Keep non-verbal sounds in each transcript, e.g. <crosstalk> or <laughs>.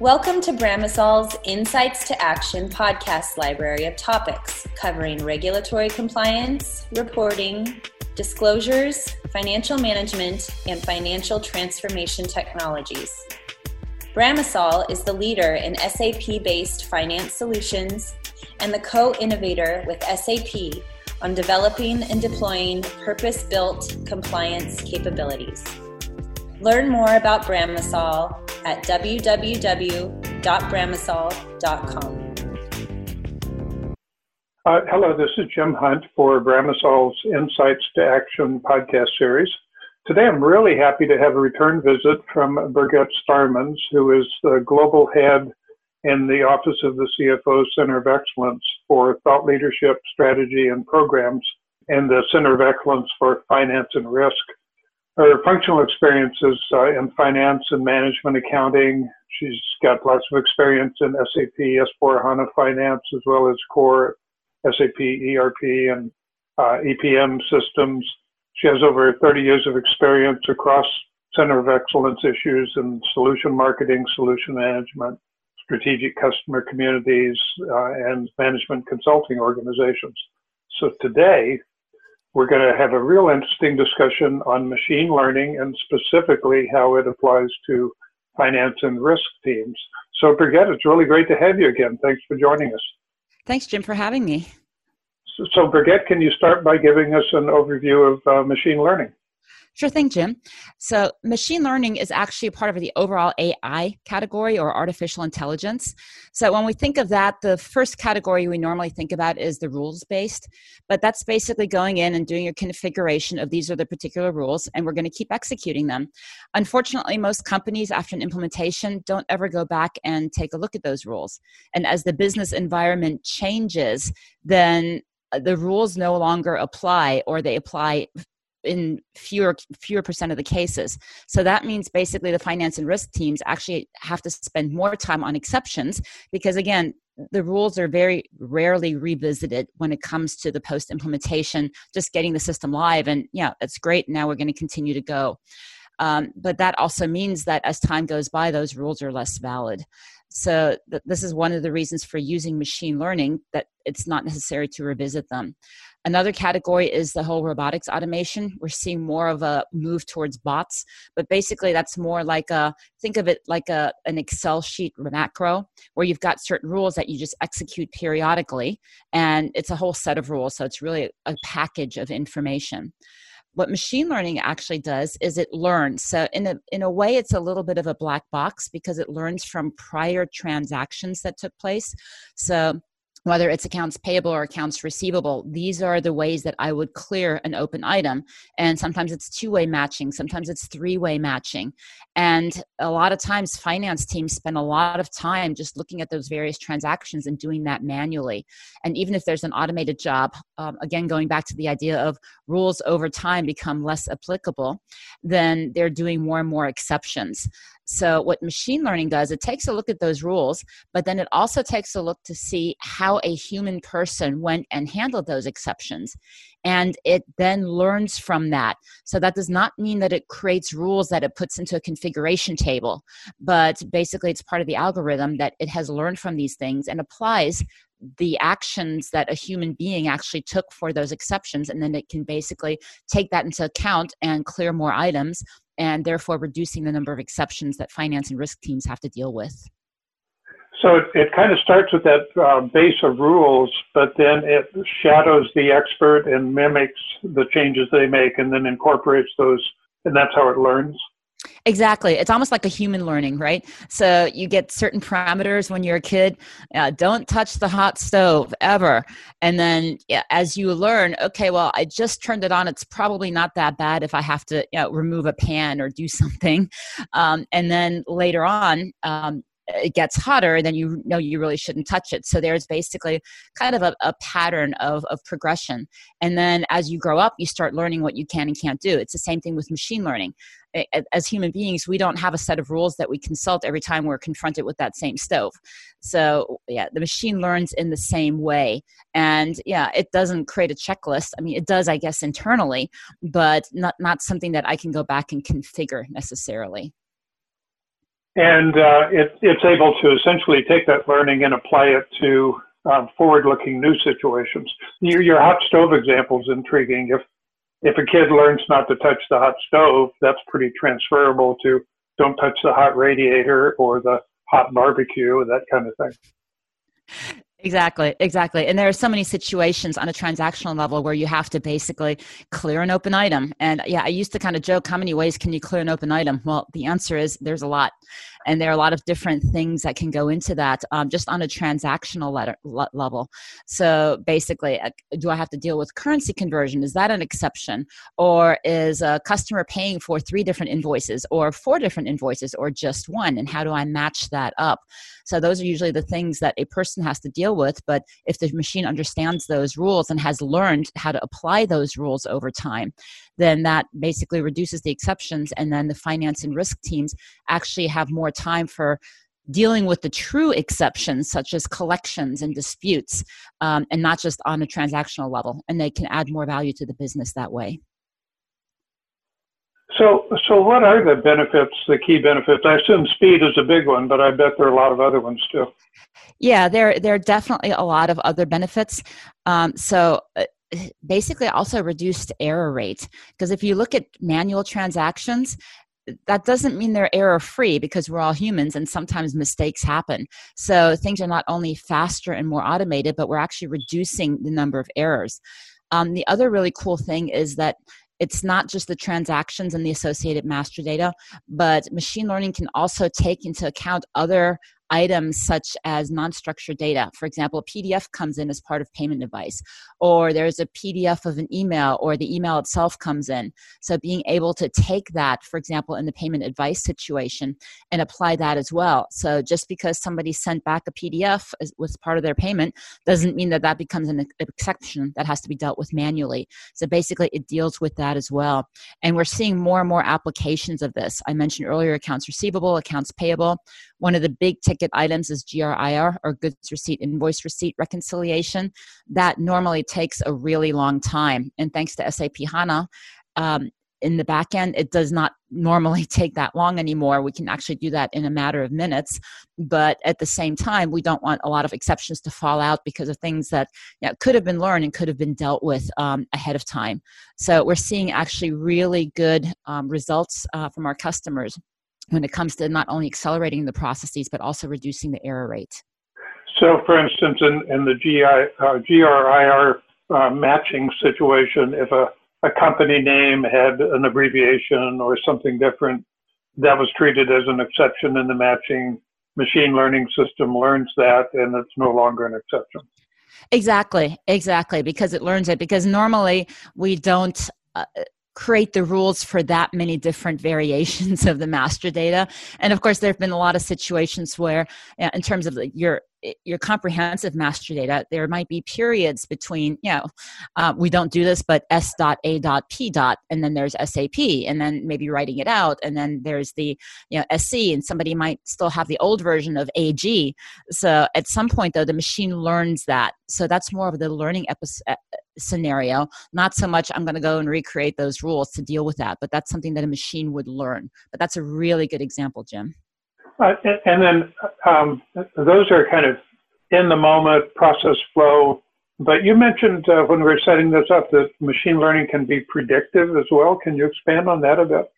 Welcome to Bramasol's Insights to Action podcast library of topics covering regulatory compliance, reporting, disclosures, financial management, and financial transformation technologies. Bramasol is the leader in SAP based finance solutions and the co innovator with SAP on developing and deploying purpose built compliance capabilities. Learn more about Bramasol at www.bramasol.com. Uh, hello, this is Jim Hunt for Bramasol's Insights to Action podcast series. Today I'm really happy to have a return visit from Birgit Starmans, who is the global head in the Office of the CFO Center of Excellence for Thought Leadership, Strategy, and Programs, and the Center of Excellence for Finance and Risk her functional experiences uh, in finance and management accounting. She's got lots of experience in SAP S4 HANA Finance as well as core SAP ERP and uh, EPM systems. She has over 30 years of experience across Center of Excellence issues and solution marketing, solution management, strategic customer communities, uh, and management consulting organizations. So today, we're going to have a real interesting discussion on machine learning and specifically how it applies to finance and risk teams. So, Birgit, it's really great to have you again. Thanks for joining us. Thanks, Jim, for having me. So, so Birgit, can you start by giving us an overview of uh, machine learning? Sure thing, Jim. So, machine learning is actually part of the overall AI category or artificial intelligence. So, when we think of that, the first category we normally think about is the rules based, but that's basically going in and doing a configuration of these are the particular rules, and we're going to keep executing them. Unfortunately, most companies, after an implementation, don't ever go back and take a look at those rules. And as the business environment changes, then uh, the rules no longer apply or they apply in fewer fewer percent of the cases. So that means basically the finance and risk teams actually have to spend more time on exceptions because again, the rules are very rarely revisited when it comes to the post implementation, just getting the system live. And yeah, that's great. Now we're going to continue to go. Um, but that also means that as time goes by, those rules are less valid. So th- this is one of the reasons for using machine learning that it's not necessary to revisit them. Another category is the whole robotics automation. We're seeing more of a move towards bots, but basically that's more like a think of it like a an Excel sheet macro where you've got certain rules that you just execute periodically, and it's a whole set of rules. So it's really a package of information what machine learning actually does is it learns. So in a in a way it's a little bit of a black box because it learns from prior transactions that took place. So whether it's accounts payable or accounts receivable, these are the ways that I would clear an open item. And sometimes it's two way matching, sometimes it's three way matching. And a lot of times, finance teams spend a lot of time just looking at those various transactions and doing that manually. And even if there's an automated job, um, again, going back to the idea of rules over time become less applicable, then they're doing more and more exceptions. So, what machine learning does, it takes a look at those rules, but then it also takes a look to see how a human person went and handled those exceptions. And it then learns from that. So, that does not mean that it creates rules that it puts into a configuration table, but basically, it's part of the algorithm that it has learned from these things and applies the actions that a human being actually took for those exceptions and then it can basically take that into account and clear more items and therefore reducing the number of exceptions that finance and risk teams have to deal with. So it, it kind of starts with that uh, base of rules, but then it shadows the expert and mimics the changes they make and then incorporates those, and that's how it learns. Exactly. It's almost like a human learning, right? So you get certain parameters when you're a kid. Uh, don't touch the hot stove ever. And then yeah, as you learn, okay, well, I just turned it on. It's probably not that bad if I have to you know, remove a pan or do <laughs> something. Um, and then later on, um, it gets hotter, then you know you really shouldn't touch it. So there's basically kind of a, a, pattern of, of progression. And then as you grow up, you start learning what you can and can't do. It's the same thing with machine learning. As human beings, we don't have a set of rules that we consult every time we're confronted with that same stove. So, yeah, the machine learns in the same way. And yeah, it doesn't create a checklist. I mean, it does, I guess, internally, but not, not something that I can go back and configure necessarily. And uh, it, it's able to essentially take that learning and apply it to um, forward-looking new situations. Your, your hot stove example is intriguing. If if a kid learns not to touch the hot stove, that's pretty transferable to don't touch the hot radiator or the hot barbecue, that kind of thing. Exactly, exactly. And there are so many situations on a transactional level where you have to basically clear an open item. And yeah, I used to kind of joke, how many ways can you clear an open item? Well, the answer is there's a lot and there are a lot of different things that can go into that um, just on a transactional letter, le- level. So basically uh, do i have to deal with currency conversion? Is that an exception? Or is a customer paying for three different invoices or four different invoices or just one? And how do i match that up? So those are usually the things that a person has to deal with but if the machine understands those rules and has learned how to apply those rules over time then that basically reduces the exceptions and then the finance and risk teams actually have more time for dealing with the true exceptions such as collections and disputes um, and not just on a transactional level and they can add more value to the business that way. So so what are the benefits the key benefits? I assume speed is a big one but i bet there are a lot of other ones too. Yeah there there are definitely a lot of other benefits. Um, so uh, basically also reduced error rate because if you look at manual transactions that doesn't mean they're error free because we're all humans and sometimes mistakes happen. So things are not only faster and more automated, but we're actually reducing the number of errors. Um, the other really cool thing is that it's not just the transactions and the associated master data, but machine learning can also take into account other items such as non-structured data. For example, a PDF comes in as part of payment advice, or there's a PDF of an email, or the email itself comes in. So being able to take that, for example, in the payment advice situation, and apply that as well. So just because somebody sent back a PDF as, was part of their payment doesn't mean that that becomes an exception that has to be dealt with manually. So basically, it deals with that as well. And we're seeing more and more applications of this. I mentioned earlier accounts receivable, accounts payable. One of the big ticket items is GRIR or goods receipt invoice receipt reconciliation. That normally takes a really long time. And thanks to SAP HANA, um, in the back end, it does not normally <laughs> take that long anymore. We can actually do that in a matter of minutes. But at the same time, we don't want a lot of exceptions to fall out because of things that you know, could have been learned and could have been dealt with um, ahead of time. So we're seeing actually really good um, results uh, from our customers when it comes to not only accelerating the processes but also reducing the error rate. So, for instance, in, in the GI, uh, GRIR uh, matching situation, if a, a company name had an abbreviation or something different, that was treated as an exception in the matching machine learning system learns that and it's no longer an exception. Exactly, exactly, because it learns it. Because normally we don't uh, create the rules for that many different variations of the master data and of course there have been a lot of situations where in terms of your your comprehensive master data, there might be periods between, you know, uh, we don't do this, but S dot A dot P dot, and then there's SAP, and then maybe writing it out, and then there's the, you know, SC, and somebody might still have the old version of AG. So at some point, though, the machine learns that. So that's more of the learning episode scenario not so much i'm going to go and recreate those rules to deal with that but that's something that a machine would learn but that's a really good example jim uh, and then um, those are kind of in the moment process flow. But you mentioned uh, when we were setting this up that machine learning can be predictive as well. Can you expand on that a bit?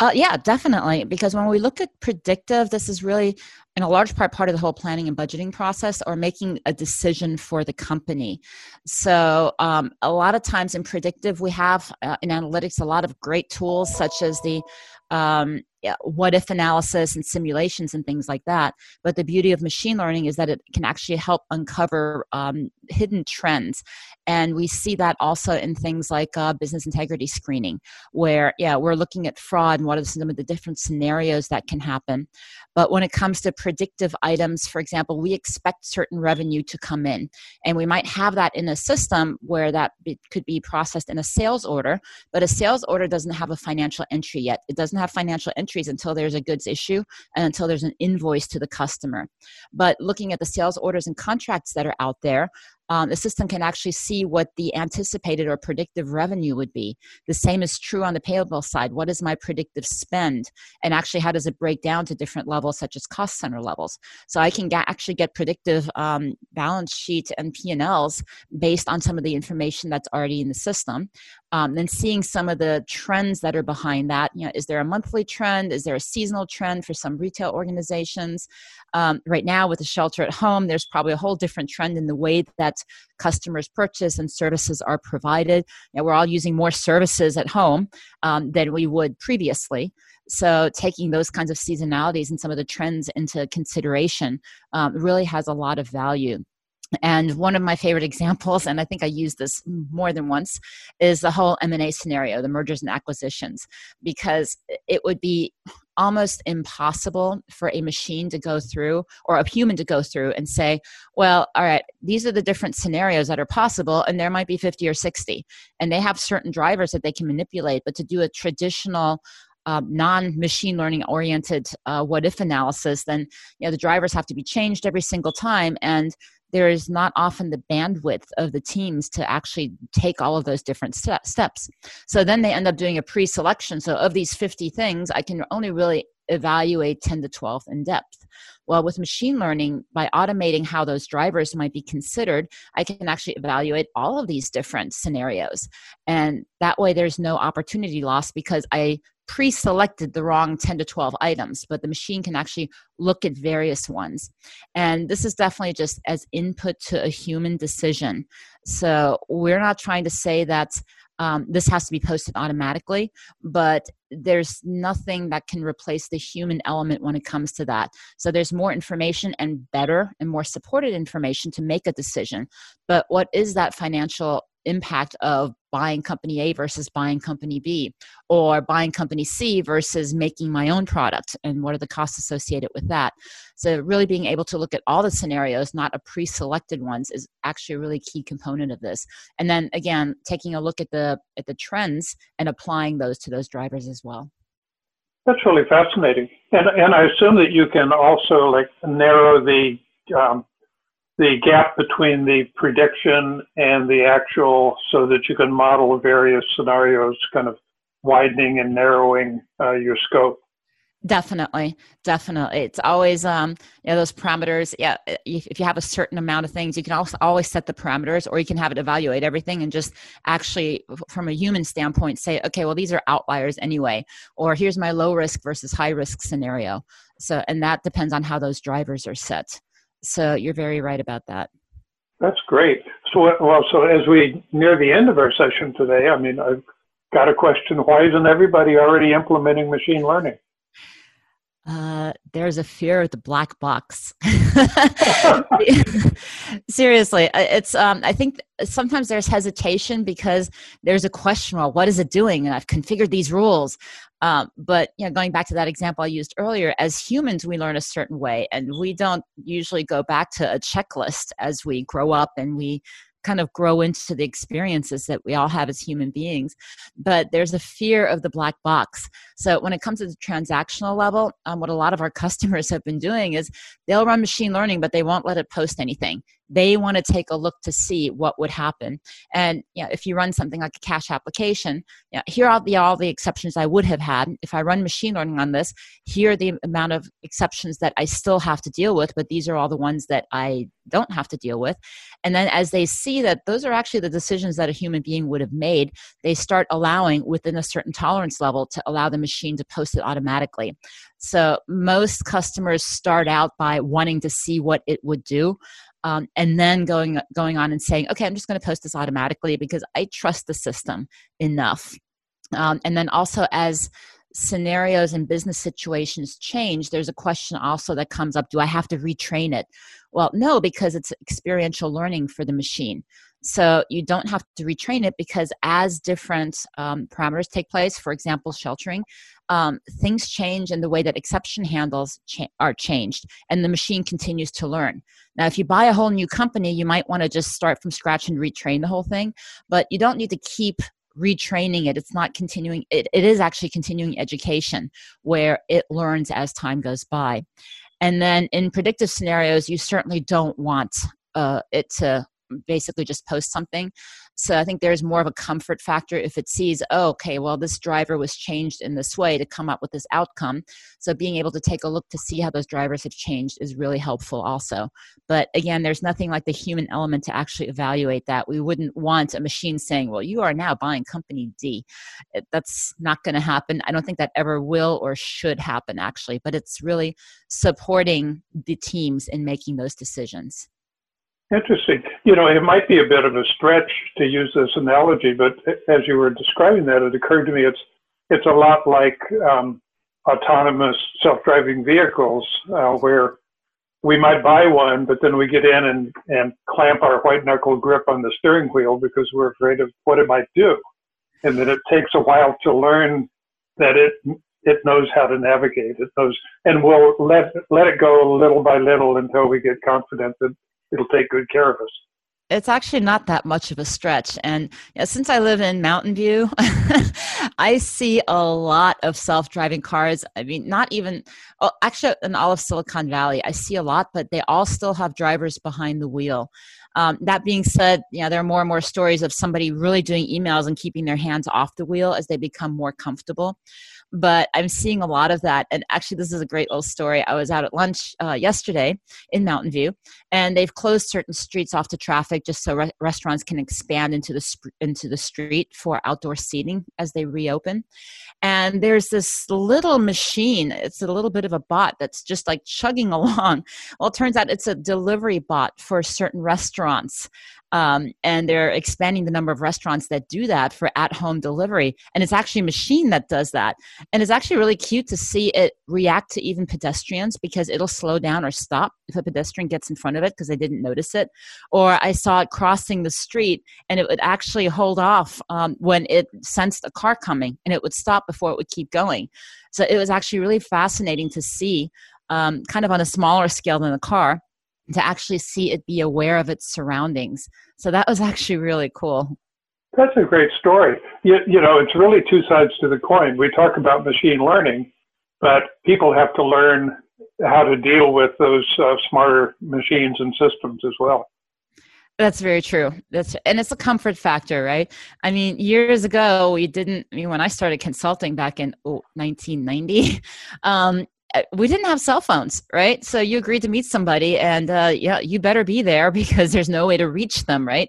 Uh, yeah, definitely. Because when we look at predictive, this is really, in a large part, part of the whole planning and budgeting process or making a decision for the company. So, um, a lot of times in predictive, we have uh, in analytics a lot of great tools such as the um, what if analysis and simulations and things like that. But the beauty of machine learning is that it can actually help uncover um, hidden trends. And we see that also in things like uh, business integrity screening, where, yeah, we're looking at fraud and what are some of the different scenarios that can happen. But when it comes to predictive items, for example, we expect certain revenue to come in. And we might have that in a system where that could be processed in a sales order, but a sales order doesn't have a financial entry yet. It doesn't have financial entries until there's a goods issue and until there's an invoice to the customer. But looking at the sales orders and contracts that are out there, um, the system can actually see what the anticipated or predictive revenue would be. The same is true on the payable side. What is my predictive spend? And actually, how does it break down to different levels, such as cost center levels? So I can get, actually get predictive um, balance sheet and P&Ls based on some of the information that's already in the system. Um, then seeing some of the trends that are behind that. You know, is there a monthly trend? Is there a seasonal trend for some retail organizations? Um, right now, with the shelter at home, there's probably a whole different trend in the way that customers purchase and services are provided. You know, we're all using more services at home um, than we would previously. So, taking those kinds of seasonalities and some of the trends into consideration um, really has a lot of value. And one of my favorite examples, and I think I used this more than once, is the whole M&A scenario, the mergers and acquisitions, because it would be almost impossible for a machine to go through or a human to go through and say, well, all right, these are the different scenarios that are possible, and there might be 50 or 60. And they have certain drivers that they can manipulate, but to do a traditional um, non-machine learning oriented uh, what if analysis then you know the drivers have to be changed every single time and there is not often the bandwidth of the teams to actually take all of those different steps. So then they end up doing a pre selection. So, of these 50 things, I can only really evaluate 10 to 12 in depth. Well, with machine learning, by automating how those drivers might be considered, I can actually evaluate all of these different scenarios. And that way, there's no opportunity loss because I pre-selected the wrong 10 to 12 items but the machine can actually look at various ones and this is definitely just as input to a human decision so we're not trying to say that um, this has to be posted automatically but there's nothing that can replace the human element when it comes to that. So there's more information and better and more supported information to make a decision. But what is that financial impact of buying company A versus buying company B, or buying company C versus making my own product, and what are the costs associated with that. So, really being able to look at all the scenarios, not a pre selected ones, is actually a really key component of this. And then again, taking a look at the at the trends and applying those to those drivers as well. That's really fascinating, and and I assume that you can also like narrow the um, the gap between the prediction and the actual so that you can model various scenarios kind of widening and narrowing uh, your scope? Definitely. Definitely. It's always um you know those parameters yeah if you have a certain amount of things you can also always set the parameters or you can have it evaluate everything and just actually from a human standpoint say okay well these are outliers anyway or here's my low risk versus high risk scenario. So and that depends on how those drivers are set so you're very right about that. That's great. So, well, so as we near the end of our session today, I mean, I've got a question. Why isn't everybody already implementing machine learning? Uh, there's a fear of the black box. <laughs> <laughs> Seriously, it's. Um, I think sometimes there's hesitation because there's a question. Well, what is it doing? And I've configured these rules. Um, but you know, going back to that example I used earlier, as humans, we learn a certain way, and we don't usually go back to a checklist as we grow up and we kind of grow into the experiences that we all have as human beings. But there's a fear of the black box. So when it comes to the transactional level, um, what a lot of our <laughs> customers have been doing is they'll run machine learning, but they won't let it post anything they want to take a look to see what would happen. And you know, if you run something like a cash application you know, here are the, all the exceptions i would have had. If i run machine learning on this here are the amount of exceptions that i still have to deal with but these are all the ones that i don't have to deal with. And then as they see that those are actually the decisions that a human being would have made they start allowing within a certain tolerance level to allow the machine to post it automatically. So most customers start out by wanting to see what it would do um, and then going going on and saying, okay, I'm just going to post this automatically because I trust the system enough. Um, and then also as scenarios and business situations change, there's a question also that comes up: Do I have to retrain it? Well, no, because it's experiential learning for the machine. So you don't have to retrain it because as different um, parameters take place, for example, sheltering, um, things change in the way that exception handles cha- are changed, and the machine continues to learn. Now, if you buy a whole new company, you might want to just start from scratch and retrain the whole thing, but you don't need to keep retraining it it's not continuing it, it is actually continuing education where it learns as time goes by and then in predictive scenarios you certainly don't want uh, it to basically just post something. So I think there's more of a comfort factor if it sees, oh, okay, well, this driver was changed in this way to come up with this outcome. So being able to take a look to see how those drivers have changed is really helpful also. But again, there's nothing like the human element to actually evaluate that. We wouldn't want a machine saying, well, you are now buying company D. That's not going to happen. I don't think that ever will or should happen, actually. But it's really supporting the teams in making those decisions. Interesting. You know, it might be a bit of a stretch to use this analogy, but as you were describing that, it occurred to me it's it's a lot like um, autonomous self-driving vehicles, uh, where we might buy one, but then we get in and, and clamp our white knuckle grip on the steering wheel because we're afraid of what it might do, and that it takes a while to learn that it it knows how to navigate. It knows, and we'll let let it go little by little until we get confident that it'll take good care of us it's actually not that much of a stretch. And you know, since I live in Mountain View, <laughs> I see a lot of self driving cars. I mean, not even, oh, actually, in all of Silicon Valley, I see a lot, but they all still have drivers behind the wheel. Um, that being said, yeah, there are more and more stories of somebody really doing emails and keeping their hands off the wheel as they become more comfortable but I'm seeing a lot of that. And actually, this is a great little story. I was out at lunch uh, yesterday in Mountain View, and they've closed certain streets off to traffic just so re- restaurants can expand into the sp- into the street for outdoor seating as they reopen. And there's this little machine. It's a little bit of a bot that's just like chugging <laughs> along. Well, it turns out it's a delivery bot for certain restaurants um, and they're expanding the number of restaurants that do that for at-home delivery. And it's actually a machine that does that. And it's actually really cute to see it react to even pedestrians because it'll slow down or stop if a pedestrian gets in front of it because they didn't notice it. Or i saw it crossing the street and it would actually hold off um, when it sensed a car coming and it would stop before it would keep going. So it was actually really fascinating to see um, kind of on a smaller scale than a car to actually see it be aware of its surroundings. So that was <laughs> actually really cool. That's a great story. You, you know, it's really two sides to the coin. We talk about machine learning, but people have to learn how to deal with those uh, smarter machines and systems as well. That's very true. That's and it's a comfort factor, right? I mean, years ago we didn't. I mean, when I started consulting back in oh, 1990, <laughs> um, we didn't have cell phones, right? So you agreed to meet somebody, and uh, yeah, you better be there <laughs> because there's no way to reach them, right?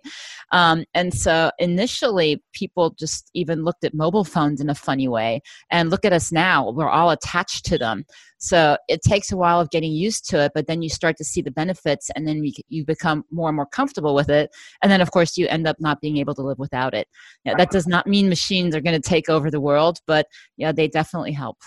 Um, and so initially, people just even looked at mobile phones in a funny way. And look at us now; we're all attached to them. So it takes a while of getting used to it, but then you start to see the benefits, and then you, become more and more comfortable with it. And then, of course, you end up not being able to live without it. Yeah, that does not mean machines are going to take over the world, but yeah, they definitely help.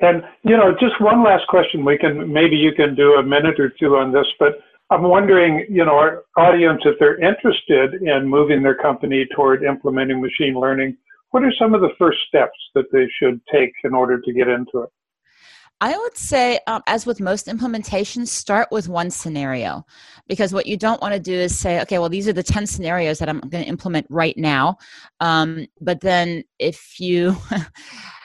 And you know, just one last question. We can maybe you can do a minute or two on this, but I'm wondering, you know, our audience, if they're interested in moving their company toward implementing machine learning, what are some of the first steps that they should take in order to get into it? I would say, um, as with most implementations, start with one scenario because what you don't want to do is say, okay, well, these are the 10 scenarios that I'm going to implement right now. Um, but then if you <laughs>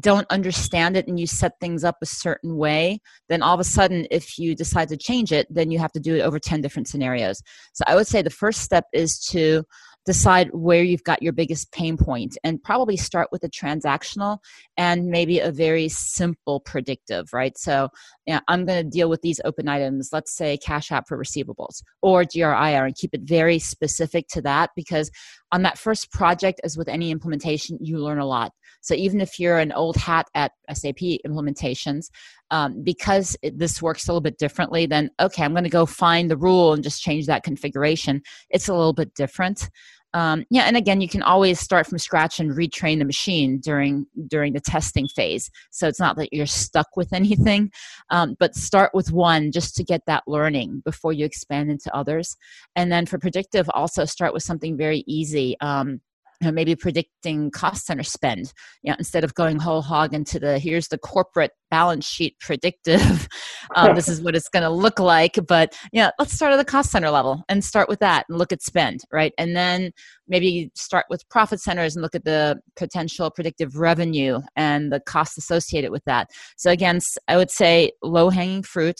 don't understand it and you set things up a certain way, then all of a sudden, if you decide to change it, then you have to do it over 10 different scenarios. So I would say the first step is to decide where you've got your biggest pain point and probably start with a transactional and maybe a very simple predictive right so yeah, i'm going to deal with these open items let's say cash app for receivables or GRIR and keep it very specific to that because on that first project as with any implementation you learn a lot. So even if you're an old hat at sap implementations um, because it, this works a little bit differently then okay i'm going to go find the rule and just change that configuration it's a little bit different um, yeah and again you can always start from scratch and retrain the machine during during the testing phase. So it's not that you're stuck with <laughs> anything um, but start with one just to get that learning before you expand into others. And then for predictive also start with something very easy. Um, you know, maybe predicting cost center spend you know, instead of going whole hog into the here's the corporate balance sheet predictive <laughs> um, this is what it's going to look like but yeah let's start at the cost center level and start with that and look at spend right? And then maybe start with profit centers and look at the potential predictive revenue and the cost associated with that. So again i would say low hanging fruit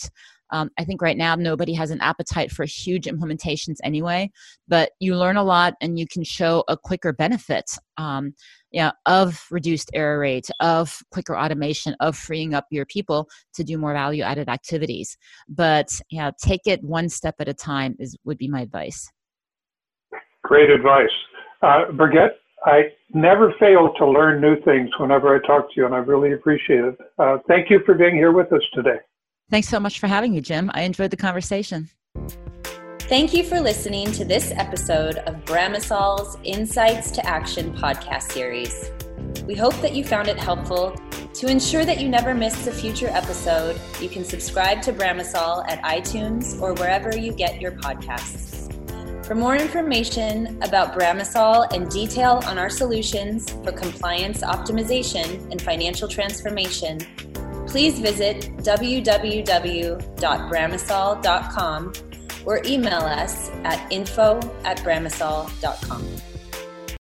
Um, I think right now nobody has an appetite for huge implementations anyway, but you learn a lot and you can show a quicker benefit. Um, yeah, of reduced error rate, of quicker automation, of freeing up your people to do more value added activities. But yeah, take it one step at a time is would be my advice. Great advice. Uh, Birgit, I never fail to learn new things whenever I talk to you, and I really appreciate it. Uh, thank you for being here with us today. Thanks so much for having me, Jim. I enjoyed the conversation. Thank you for listening to this episode of Bramasol's Insights to Action podcast series. We hope that you found it helpful. To ensure that you never miss a future episode, you can subscribe to Bramasol at iTunes or wherever you get your podcasts. For more information about Bramasol and detail on our solutions for compliance optimization and financial transformation, please visit www.bramasol.com or email us at info at bramasol.com.